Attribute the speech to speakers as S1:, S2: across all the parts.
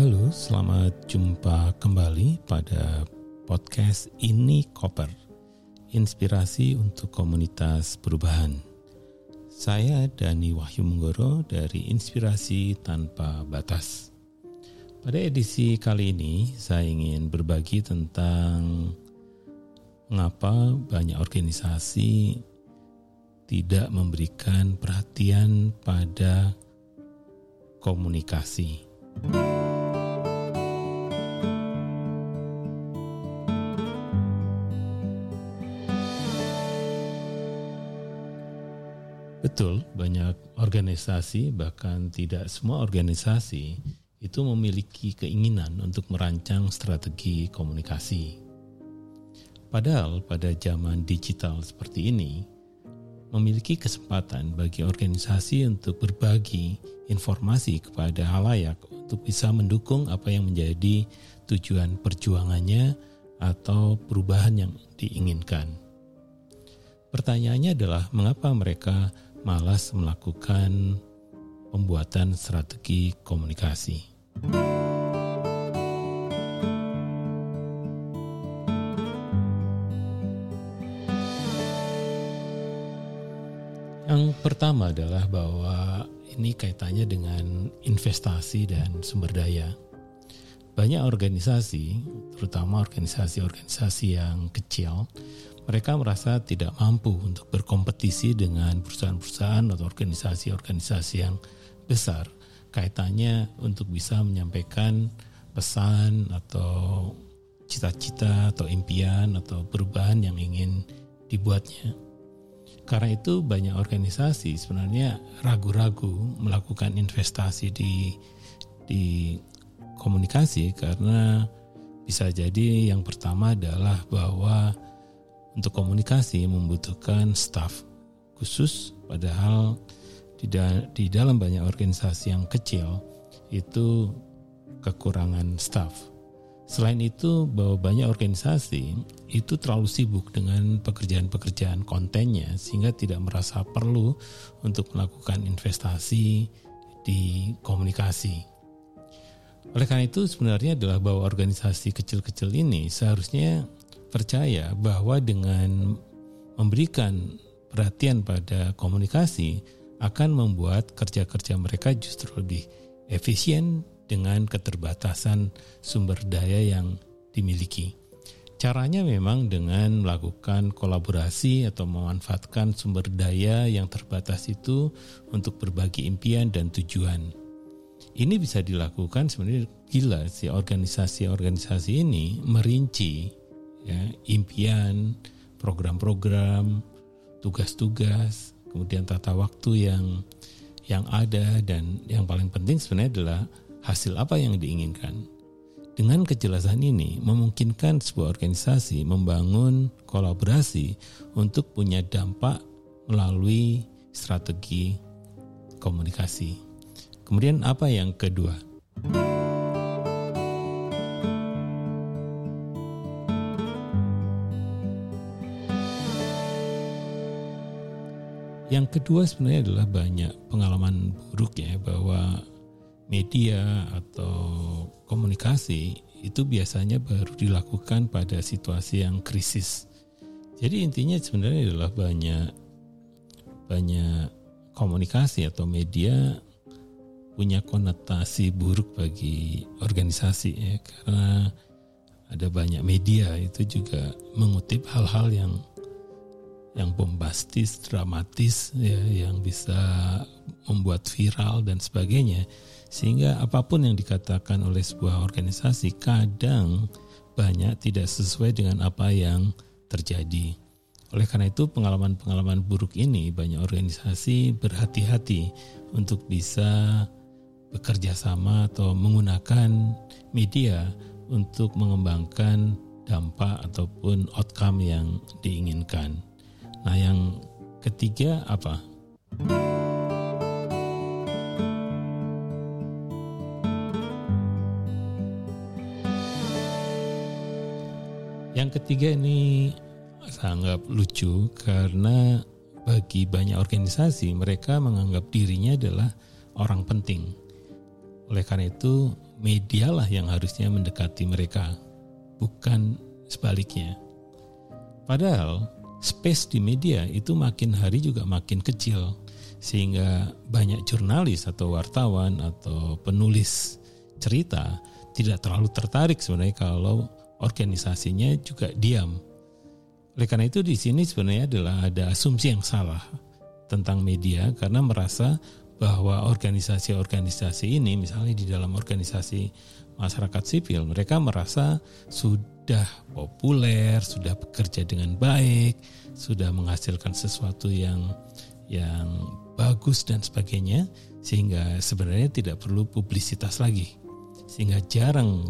S1: Halo, selamat jumpa kembali pada podcast Ini Koper, inspirasi untuk komunitas perubahan. Saya Dani Wahyu Menggoro dari Inspirasi Tanpa Batas. Pada edisi kali ini, saya ingin berbagi tentang mengapa banyak organisasi tidak memberikan perhatian pada komunikasi. Betul, banyak organisasi, bahkan tidak semua organisasi, itu memiliki keinginan untuk merancang strategi komunikasi. Padahal, pada zaman digital seperti ini, memiliki kesempatan bagi organisasi untuk berbagi informasi kepada halayak untuk bisa mendukung apa yang menjadi tujuan perjuangannya atau perubahan yang diinginkan. Pertanyaannya adalah mengapa mereka malas melakukan pembuatan strategi komunikasi. Yang pertama adalah bahwa ini kaitannya dengan investasi dan sumber daya. Banyak organisasi, terutama organisasi-organisasi yang kecil, mereka merasa tidak mampu untuk berkompetisi dengan perusahaan-perusahaan atau organisasi-organisasi yang besar kaitannya untuk bisa menyampaikan pesan atau cita-cita atau impian atau perubahan yang ingin dibuatnya. Karena itu banyak organisasi sebenarnya ragu-ragu melakukan investasi di di komunikasi karena bisa jadi yang pertama adalah bahwa untuk komunikasi membutuhkan staff khusus padahal di, da di dalam banyak organisasi yang kecil itu kekurangan staff. Selain itu bahwa banyak organisasi itu terlalu sibuk dengan pekerjaan-pekerjaan kontennya sehingga tidak merasa perlu untuk melakukan investasi di komunikasi. Oleh karena itu sebenarnya adalah bahwa organisasi kecil-kecil ini seharusnya percaya bahwa dengan memberikan perhatian pada komunikasi akan membuat kerja-kerja mereka justru lebih efisien dengan keterbatasan sumber daya yang dimiliki. Caranya memang dengan melakukan kolaborasi atau memanfaatkan sumber daya yang terbatas itu untuk berbagi impian dan tujuan. Ini bisa dilakukan sebenarnya gila si organisasi-organisasi ini merinci ya impian, program-program, tugas-tugas, kemudian tata waktu yang yang ada dan yang paling penting sebenarnya adalah hasil apa yang diinginkan. Dengan kejelasan ini memungkinkan sebuah organisasi membangun kolaborasi untuk punya dampak melalui strategi komunikasi. Kemudian apa yang kedua? Yang kedua sebenarnya adalah banyak pengalaman buruk ya bahwa media atau komunikasi itu biasanya baru dilakukan pada situasi yang krisis. Jadi intinya sebenarnya adalah banyak banyak komunikasi atau media punya konotasi buruk bagi organisasi ya karena ada banyak media itu juga mengutip hal-hal yang yang bombastis, dramatis ya yang bisa membuat viral dan sebagainya. Sehingga apa pun yang dikatakan oleh sebuah organisasi kadang banyak tidak sesuai dengan apa yang terjadi. Oleh karena itu pengalaman-pengalaman buruk ini banyak organisasi berhati-hati untuk bisa bekerja sama atau menggunakan media untuk mengembangkan dampak ataupun outcome yang diinginkan. Nah, yang ketiga apa? Yang ketiga ini sangat lucu karena bagi banyak organisasi mereka menganggap dirinya adalah orang penting. Oleh karena itu, medialah yang harusnya mendekati mereka, bukan sebaliknya. Padahal space di media itu makin hari juga makin kecil sehingga banyak jurnalis atau wartawan atau penulis cerita tidak terlalu tertarik sebenarnya kalau organisasinya juga diam. Oleh karena itu di sini sebenarnya adalah ada asumsi yang salah tentang media karena merasa bahwa organisasi-organisasi ini misalnya di dalam organisasi masyarakat sipil mereka merasa sudah populer, sudah bekerja dengan baik, sudah menghasilkan sesuatu yang yang bagus dan sebagainya sehingga sebenarnya tidak perlu publisitas lagi. Sehingga jarang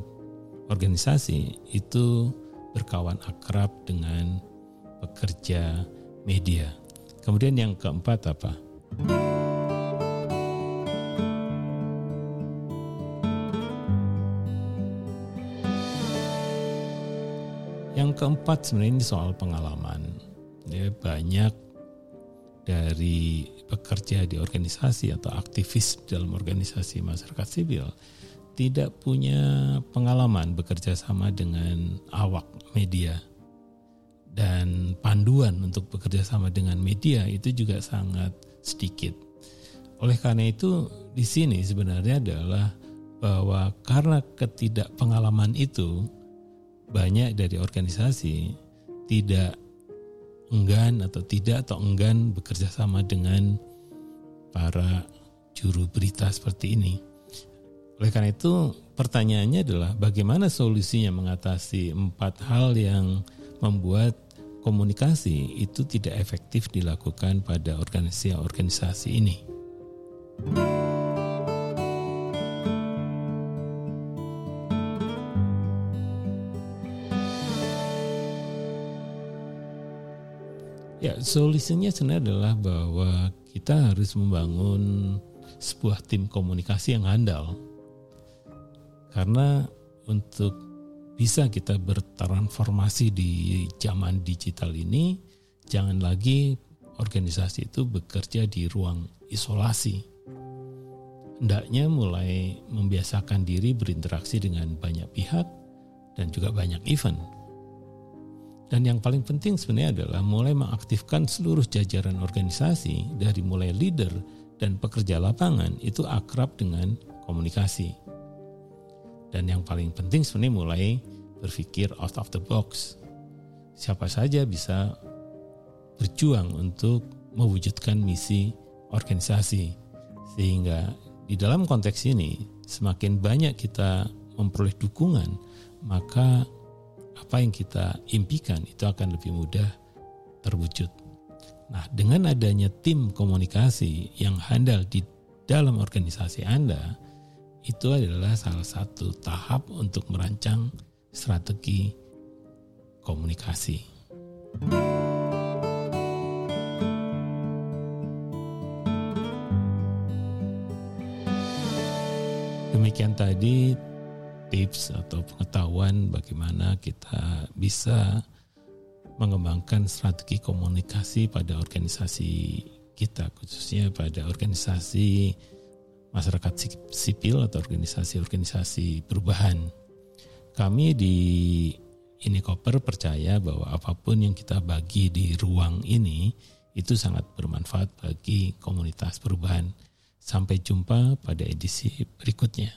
S1: organisasi itu berkawan akrab dengan pekerja media. Kemudian yang keempat apa? Yang keempat sebenarnya ini soal pengalaman. Ya, banyak dari pekerja di organisasi atau aktivis dalam organisasi masyarakat sipil tidak punya pengalaman bekerja sama dengan awak media dan panduan untuk bekerja sama dengan media itu juga sangat sedikit. Oleh karena itu di sini sebenarnya adalah bahwa karena ketidakpengalaman itu banyak dari organisasi tidak enggan atau tidak atau enggan bekerja sama dengan para juru berita seperti ini. Oleh karena itu pertanyaannya adalah bagaimana solusinya mengatasi empat hal yang membuat komunikasi itu tidak efektif dilakukan pada organisasi-organisasi ini. Ya, solusinya sebenarnya adalah bahwa kita harus membangun sebuah tim komunikasi yang handal. Karena untuk bisa kita bertransformasi di zaman digital ini, jangan lagi organisasi itu bekerja di ruang isolasi. Hendaknya mulai membiasakan diri berinteraksi dengan banyak pihak dan juga banyak event dan yang paling penting sebenarnya adalah mulai mengaktifkan seluruh jajaran organisasi dari mulai leader dan pekerja lapangan itu akrab dengan komunikasi. Dan yang paling penting sebenarnya mulai berpikir out of the box. Siapa saja bisa berjuang untuk mewujudkan misi organisasi. Sehingga di dalam konteks ini semakin banyak kita memperoleh dukungan, maka apa yang kita impikan itu akan lebih mudah terwujud. Nah, dengan adanya tim komunikasi yang handal di dalam organisasi Anda, itu adalah salah satu tahap untuk merancang strategi komunikasi. Demikian tadi tips atau pengetahuan bagaimana kita bisa mengembangkan strategi komunikasi pada organisasi kita khususnya pada organisasi masyarakat sipil atau organisasi-organisasi perubahan. Kami di ini koper percaya bahwa apa pun yang kita bagi di ruang ini itu sangat bermanfaat bagi komunitas perubahan. Sampai jumpa pada edisi berikutnya.